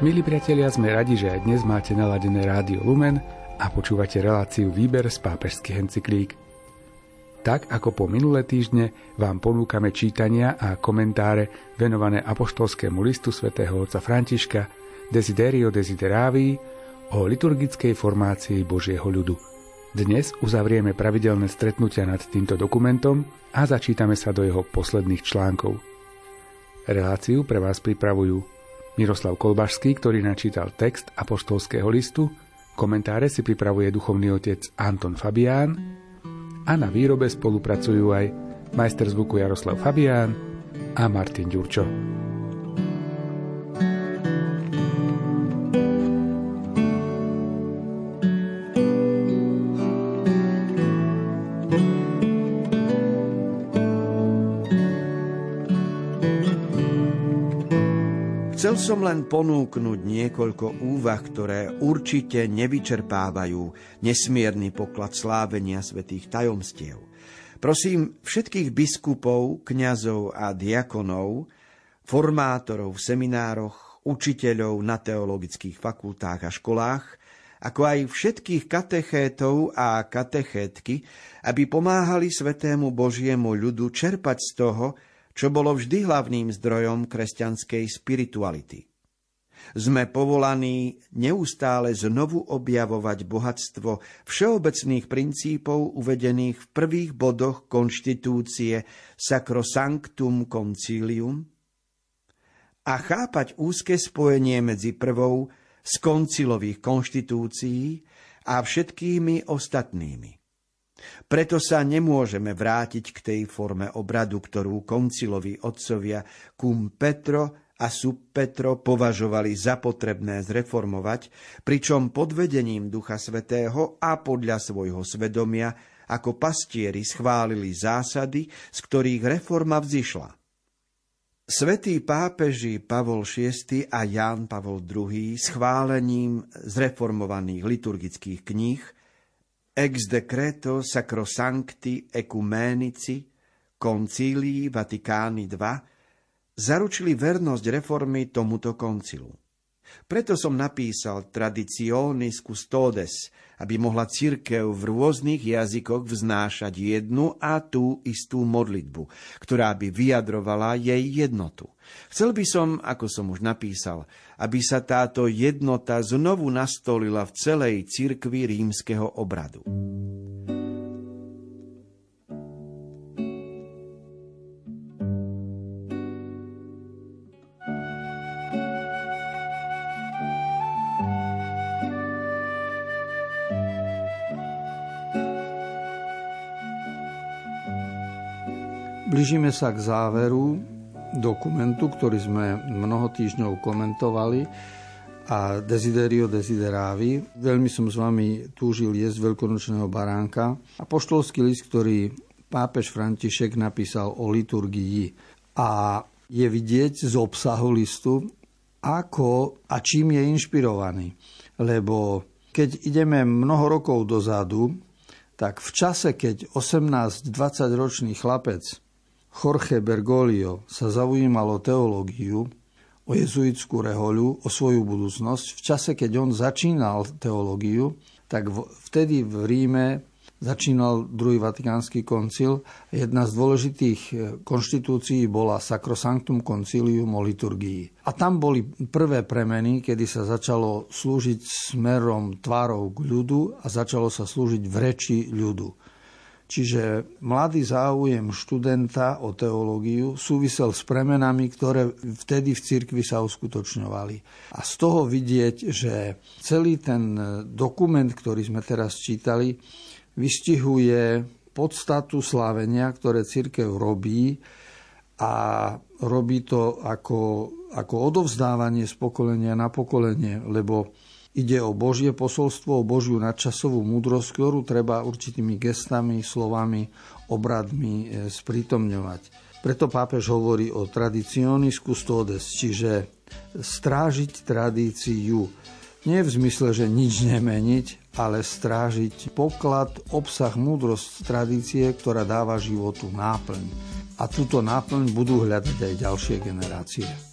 Milí priatelia, sme radi, že aj dnes máte naladené rádio Lumen a počúvate reláciu Výber z pápežských encyklík. Tak ako po minulé týždne vám ponúkame čítania a komentáre venované apoštolskému listu svätého otca Františka Desiderio Desideravi o liturgickej formácii Božieho ľudu. Dnes uzavrieme pravidelné stretnutia nad týmto dokumentom a začítame sa do jeho posledných článkov. Reláciu pre vás pripravujú Miroslav Kolbašský, ktorý načítal text apoštolského listu, komentáre si pripravuje duchovný otec Anton Fabián a na výrobe spolupracujú aj majster zvuku Jaroslav Fabián a Martin Ďurčo. Chcel som len ponúknuť niekoľko úvah, ktoré určite nevyčerpávajú nesmierny poklad slávenia svetých tajomstiev. Prosím všetkých biskupov, kňazov a diakonov, formátorov v seminároch, učiteľov na teologických fakultách a školách, ako aj všetkých katechétov a katechétky, aby pomáhali svetému Božiemu ľudu čerpať z toho, čo bolo vždy hlavným zdrojom kresťanskej spirituality. Sme povolaní neustále znovu objavovať bohatstvo všeobecných princípov uvedených v prvých bodoch konštitúcie Sacrosanctum Concilium a chápať úzke spojenie medzi prvou z koncilových konštitúcií a všetkými ostatnými. Preto sa nemôžeme vrátiť k tej forme obradu, ktorú konciloví otcovia cum Petro a sub Petro považovali za potrebné zreformovať, pričom pod vedením Ducha Svetého a podľa svojho svedomia ako pastieri schválili zásady, z ktorých reforma vzýšla. Svetí pápeži Pavol VI a Ján Pavol II schválením zreformovaných liturgických kníh ex decreto sacrosancti ecumenici concílii Vatikány II zaručili vernosť reformy tomuto koncilu. Preto som napísal Traditionis Custodes, aby mohla církev v rôznych jazykoch vznášať jednu a tú istú modlitbu, ktorá by vyjadrovala jej jednotu. Chcel by som, ako som už napísal, aby sa táto jednota znovu nastolila v celej cirkvi rímskeho obradu. Blížime sa k záveru dokumentu, ktorý sme mnoho týždňov komentovali a Desiderio Desideravi. Veľmi som s vami túžil jesť veľkonočného baránka a poštolský list, ktorý pápež František napísal o liturgii. A je vidieť z obsahu listu, ako a čím je inšpirovaný. Lebo keď ideme mnoho rokov dozadu, tak v čase, keď 18-20 ročný chlapec Jorge Bergoglio sa zaujímal o teológiu, o jezuitskú rehoľu, o svoju budúcnosť. V čase, keď on začínal teológiu, tak vtedy v Ríme začínal druhý vatikánsky koncil. Jedna z dôležitých e, konštitúcií bola Sacrosanctum Concilium o liturgii. A tam boli prvé premeny, kedy sa začalo slúžiť smerom tvárov k ľudu a začalo sa slúžiť v reči ľudu. Čiže mladý záujem študenta o teológiu súvisel s premenami, ktoré vtedy v cirkvi sa uskutočňovali. A z toho vidieť, že celý ten dokument, ktorý sme teraz čítali, vystihuje podstatu slávenia, ktoré cirkev robí a robí to ako, ako odovzdávanie z pokolenia na pokolenie, lebo Ide o Božie posolstvo, o Božiu nadčasovú múdrosť, ktorú treba určitými gestami, slovami, obradmi e, sprítomňovať. Preto pápež hovorí o tradicionis custodes, čiže strážiť tradíciu. Nie v zmysle, že nič nemeniť, ale strážiť poklad, obsah, múdrosť tradície, ktorá dáva životu náplň. A túto náplň budú hľadať aj ďalšie generácie.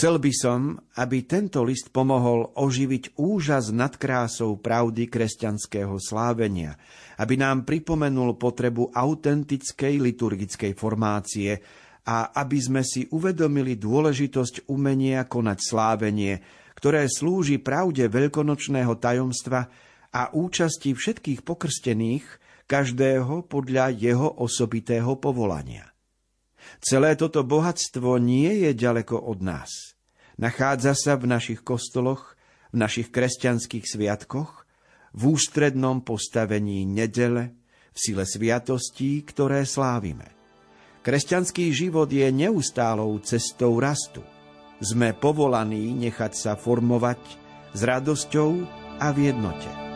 Chcel by som, aby tento list pomohol oživiť úžas nad krásou pravdy kresťanského slávenia, aby nám pripomenul potrebu autentickej liturgickej formácie a aby sme si uvedomili dôležitosť umenia konať slávenie, ktoré slúži pravde veľkonočného tajomstva a účasti všetkých pokrstených, každého podľa jeho osobitého povolania. Celé toto bohatstvo nie je ďaleko od nás. Nachádza sa v našich kostoloch, v našich kresťanských sviatkoch, v ústrednom postavení nedele, v sile sviatostí, ktoré slávime. Kresťanský život je neustálou cestou rastu. Sme povolaní nechať sa formovať s radosťou a v jednote.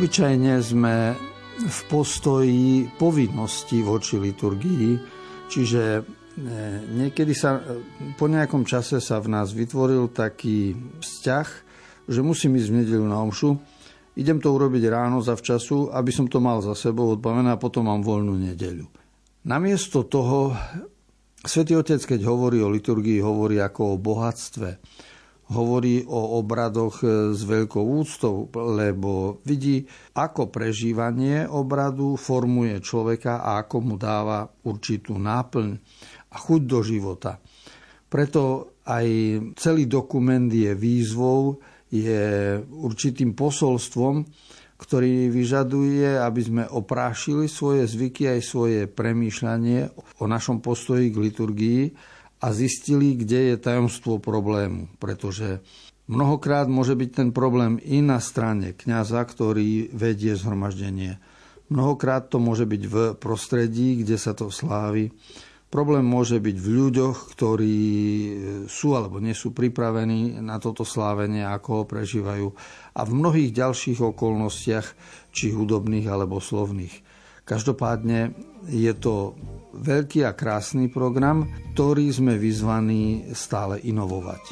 Obyčajne sme v postoji povinnosti voči liturgii, čiže e, niekedy sa, po nejakom čase sa v nás vytvoril taký vzťah, že musím ísť v nedelu na omšu, idem to urobiť ráno za včasu, aby som to mal za sebou odbavené a potom mám voľnú nedeľu. Namiesto toho Svetý Otec, keď hovorí o liturgii, hovorí ako o bohatstve hovorí o obradoch e, s veľkou úctou, lebo vidí, ako prežívanie obradu formuje človeka a ako mu dáva určitú náplň a chuť do života. Preto aj celý dokument je výzvou, je určitým posolstvom, ktorý vyžaduje, aby sme oprášili svoje zvyky aj svoje premýšľanie o našom postoji k liturgii a zistili, kde je tajomstvo problému. Pretože mnohokrát môže byť ten problém i na strane kňaza, ktorý vedie zhromaždenie. Mnohokrát to môže byť v prostredí, kde sa to slávi. Problém môže byť v ľuďoch, ktorí sú alebo nie sú pripravení na toto slávenie, ako ho prežívajú. A v mnohých ďalších okolnostiach, či hudobných alebo slovných. Každopádne je to veľký a krásny program, ktorý sme vyzvaní stále inovovať.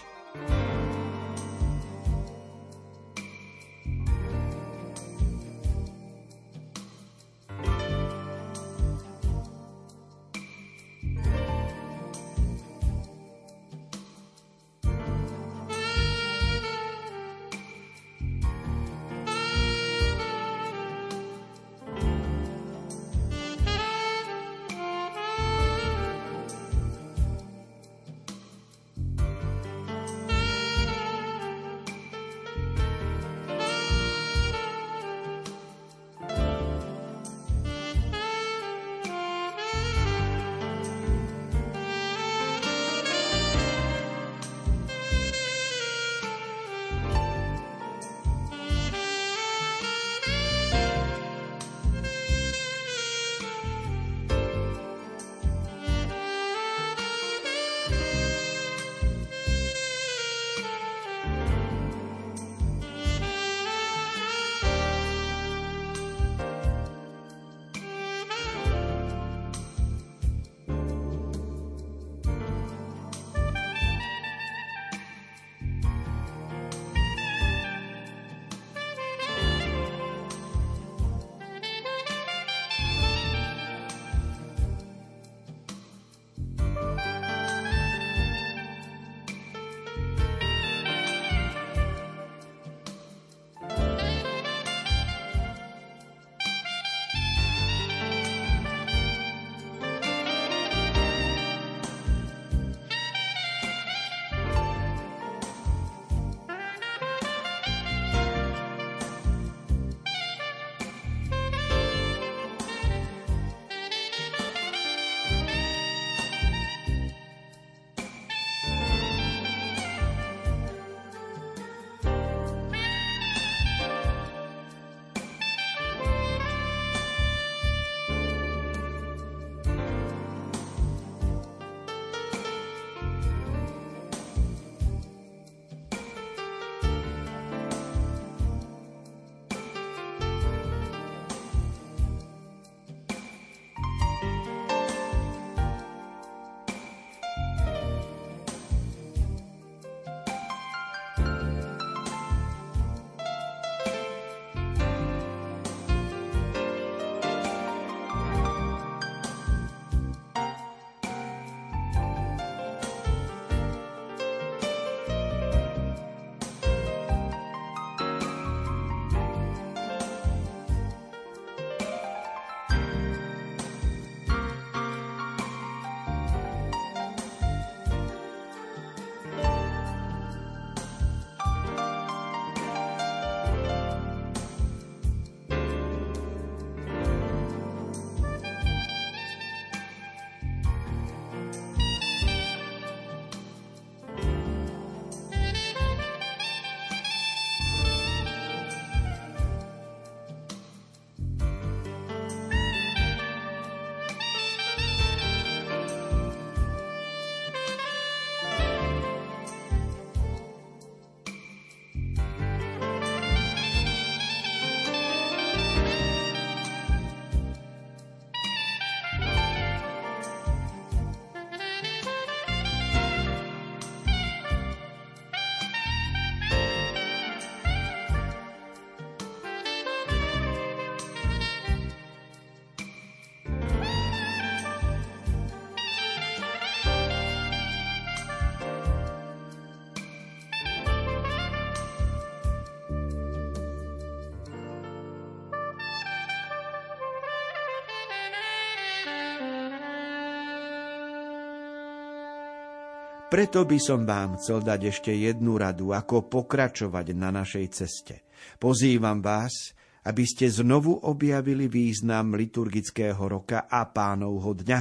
Preto by som vám chcel dať ešte jednu radu, ako pokračovať na našej ceste. Pozývam vás, aby ste znovu objavili význam liturgického roka a pánovho dňa.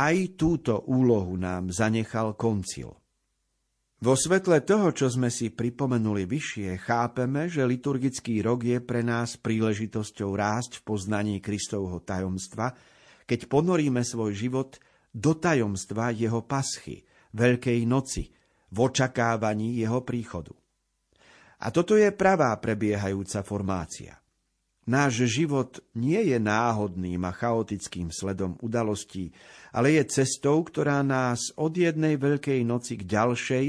Aj túto úlohu nám zanechal koncil. Vo svetle toho, čo sme si pripomenuli vyššie, chápeme, že liturgický rok je pre nás príležitosťou rásť v poznaní Kristovho tajomstva, keď ponoríme svoj život do tajomstva jeho paschy, Veľkej noci, v očakávaní jeho príchodu. A toto je pravá prebiehajúca formácia. Náš život nie je náhodným a chaotickým sledom udalostí, ale je cestou, ktorá nás od jednej veľkej noci k ďalšej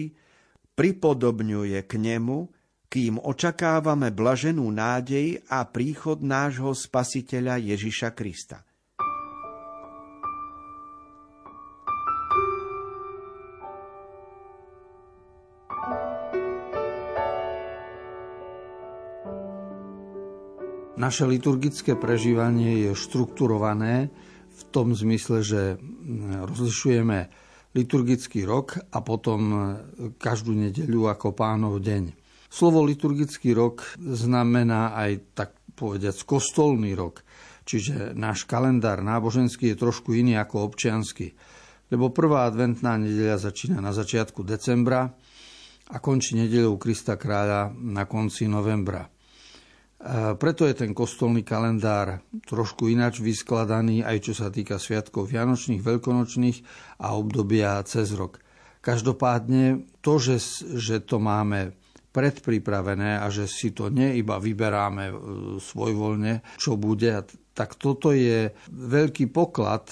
pripodobňuje k nemu, kým očakávame blaženú nádej a príchod nášho spasiteľa Ježiša Krista. Naše liturgické prežívanie je štrukturované v tom zmysle, že rozlišujeme liturgický rok a potom každú nedeľu ako pánov deň. Slovo liturgický rok znamená aj tak povediať kostolný rok, čiže náš kalendár náboženský je trošku iný ako občiansky, lebo prvá adventná nedeľa začína na začiatku decembra a končí nedeľou Krista kráľa na konci novembra. Preto je ten kostolný kalendár trošku ináč vyskladaný, aj čo sa týka sviatkov vianočných, veľkonočných a obdobia cez rok. Každopádne to, že, že to máme predpripravené a že si to nie iba vyberáme e, svojvoľne, čo bude, tak toto je veľký poklad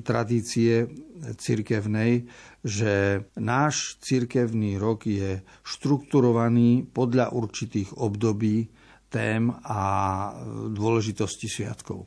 tradície cirkevnej, že náš cirkevný rok je štrukturovaný podľa určitých období, tém a dôležitosti sviatkov.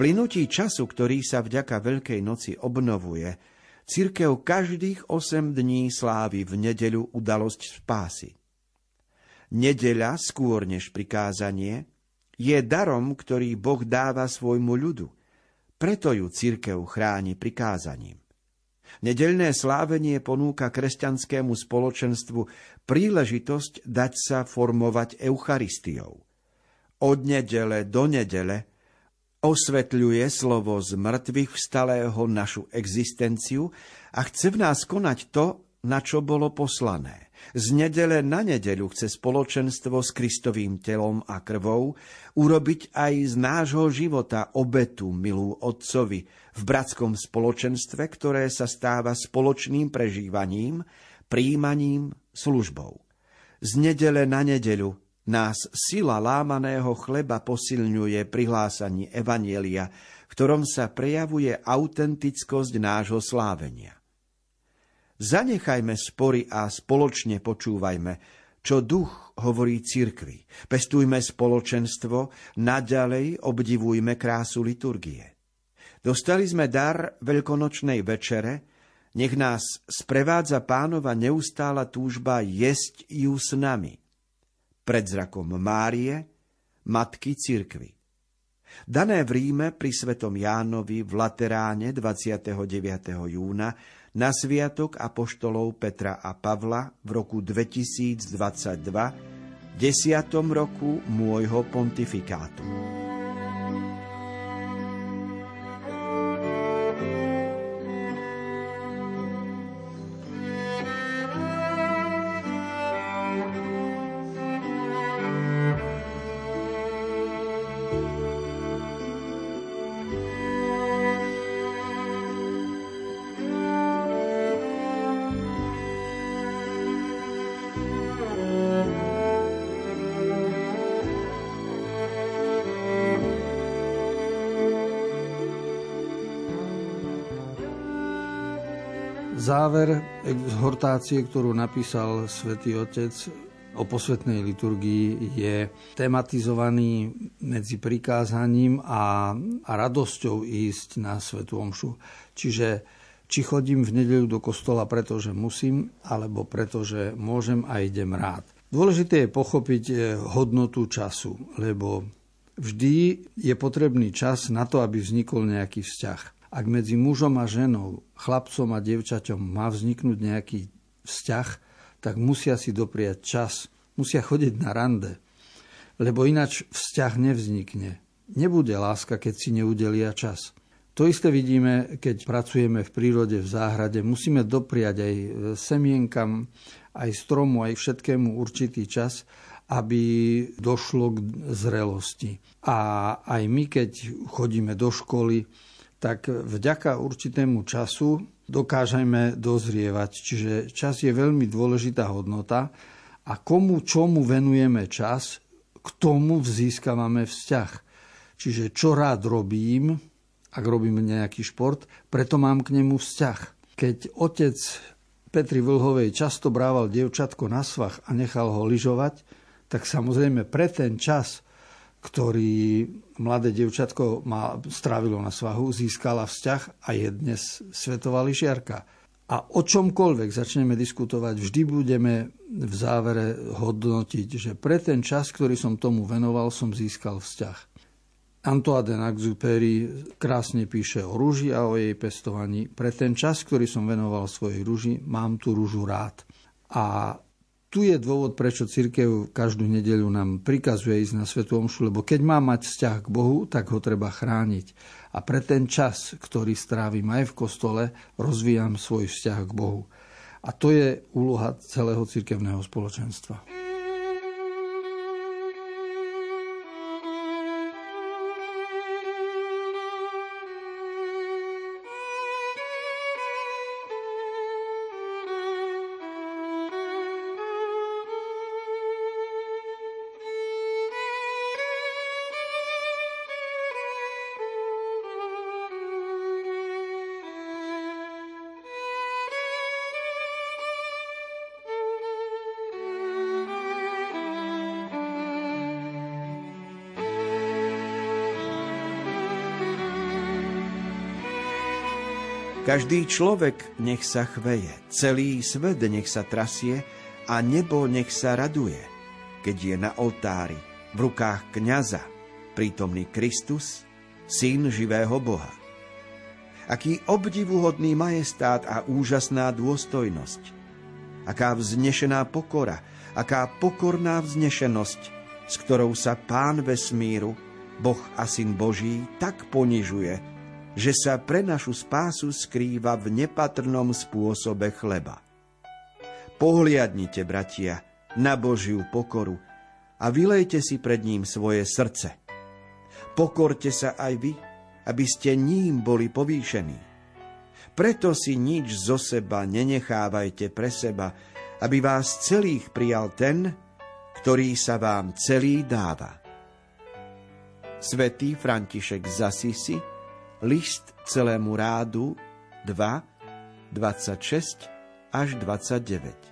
Plynutí času, ktorý sa vďaka Veľkej noci obnovuje, cirkev každých 8 dní slávi v nedeľu udalosť spásy. Nedeľa, skôr než prikázanie, je darom, ktorý Boh dáva svojmu ľudu. Preto ju cirkev chráni prikázaním. Nedeľné slávenie ponúka kresťanskému spoločenstvu príležitosť dať sa formovať Eucharistiou. Od nedele do nedele Osvetľuje slovo z mŕtvych vstalého našu existenciu a chce v nás konať to, na čo bolo poslané. Z nedele na nedeľu chce spoločenstvo s Kristovým telom a krvou urobiť aj z nášho života obetu milú Otcovi v bratskom spoločenstve, ktoré sa stáva spoločným prežívaním, príjmaním, službou. Z nedele na nedeľu nás sila lámaného chleba posilňuje pri hlásaní Evanielia, v ktorom sa prejavuje autentickosť nášho slávenia. Zanechajme spory a spoločne počúvajme, čo duch hovorí cirkvi. Pestujme spoločenstvo, naďalej obdivujme krásu liturgie. Dostali sme dar veľkonočnej večere, nech nás sprevádza pánova neustála túžba jesť ju s nami. Pred zrakom Márie, matky cirkvy. Dané v Ríme pri svetom Jánovi v Lateráne 29. júna na Sviatok Apoštolov Petra a Pavla v roku 2022, desiatom roku môjho pontifikátu. Záver exhortácie, ktorú napísal svätý Otec o posvetnej liturgii, je tematizovaný medzi prikázaním a, a radosťou ísť na svetú omšu. Čiže či chodím v nedeľu do kostola, pretože musím, alebo pretože môžem a idem rád. Dôležité je pochopiť eh, hodnotu času, lebo vždy je potrebný čas na to, aby vznikol nejaký vzťah. Ak medzi mužom a ženou, chlapcom a devčaťom má vzniknúť nejaký vzťah, tak musia si dopriať čas, musia chodiť na rande, lebo ináč vzťah nevznikne. Nebude láska, keď si neudelia čas. To isté vidíme, keď pracujeme v prírode, v záhrade. Musíme dopriať aj semienkam, aj stromu, aj všetkému určitý čas, aby došlo k zrelosti. A aj my, keď chodíme do školy, tak vďaka určitému času dokážeme dozrievať. Čiže čas je veľmi dôležitá hodnota a komu čomu venujeme čas, k tomu získavame vzťah. Čiže čo rád robím, ak robím nejaký šport, preto mám k nemu vzťah. Keď otec Petri Vlhovej často brával dievčatko na svach a nechal ho lyžovať, tak samozrejme pre ten čas ktorý mladé devčatko ma strávilo na svahu, získala vzťah a je dnes svetová lyžiarka. A o čomkoľvek začneme diskutovať, vždy budeme v závere hodnotiť, že pre ten čas, ktorý som tomu venoval, som získal vzťah. Antoine de Exupéry krásne píše o rúži a o jej pestovaní. Pre ten čas, ktorý som venoval svojej rúži, mám tú rúžu rád. A tu je dôvod, prečo církev každú nedeľu nám prikazuje ísť na Svetu Omšu, lebo keď má mať vzťah k Bohu, tak ho treba chrániť. A pre ten čas, ktorý strávim aj v kostole, rozvíjam svoj vzťah k Bohu. A to je úloha celého cirkevného spoločenstva. Každý človek nech sa chveje, celý svet nech sa trasie a nebo nech sa raduje, keď je na oltári v rukách kniaza prítomný Kristus, syn živého Boha. Aký obdivuhodný majestát a úžasná dôstojnosť. Aká vznešená pokora, aká pokorná vznešenosť, s ktorou sa pán vesmíru Boh a Syn Boží tak ponižuje, že sa pre našu spásu skrýva v nepatrnom spôsobe chleba. Pohliadnite, bratia, na Božiu pokoru a vylejte si pred ním svoje srdce. Pokorte sa aj vy, aby ste ním boli povýšení. Preto si nič zo seba nenechávajte pre seba, aby vás celých prijal ten, ktorý sa vám celý dáva. Svetý František z list celému rádu 2, 26 až 29.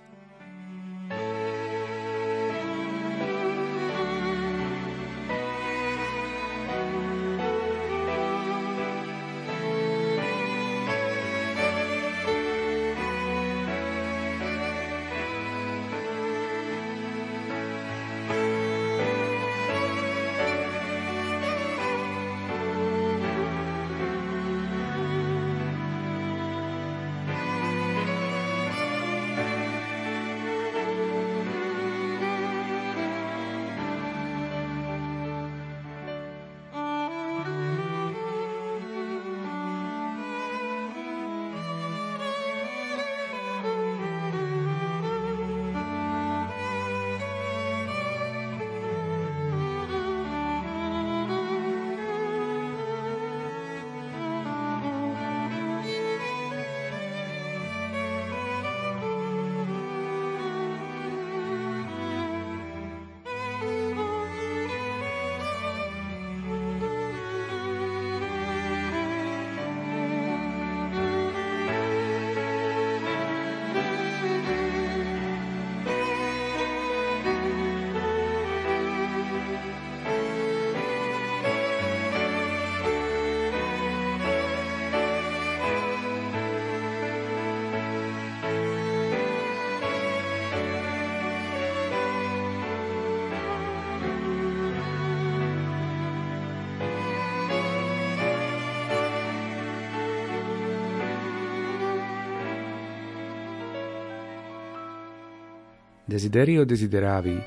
Desiderio Desideravi,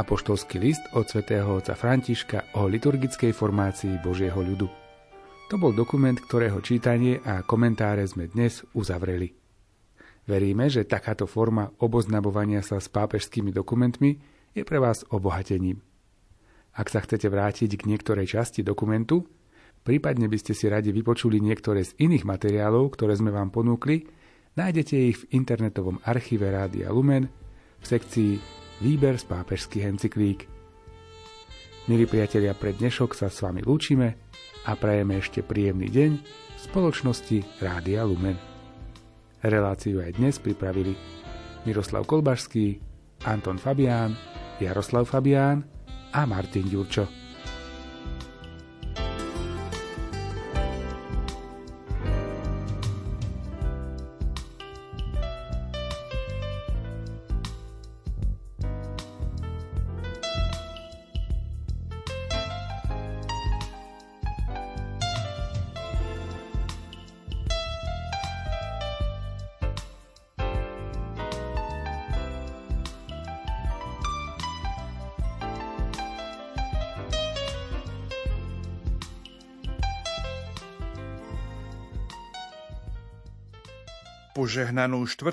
apoštolský list od svätého otca Františka o liturgickej formácii Božieho ľudu. To bol dokument, ktorého čítanie a komentáre sme dnes uzavreli. Veríme, že takáto forma oboznamovania sa s pápežskými dokumentmi je pre vás obohatením. Ak sa chcete vrátiť k niektorej časti dokumentu, prípadne by ste si radi vypočuli niektoré z iných materiálov, ktoré sme vám ponúkli, nájdete ich v internetovom archíve Rádia Lumen v sekcii Výber z pápežských encyklík. Milí priatelia, pre dnešok sa s vami lúčime a prajeme ešte príjemný deň v spoločnosti Rádia Lumen. Reláciu aj dnes pripravili Miroslav Kolbašský, Anton Fabián, Jaroslav Fabián a Martin Ďurčo. Požehnanú štvrtú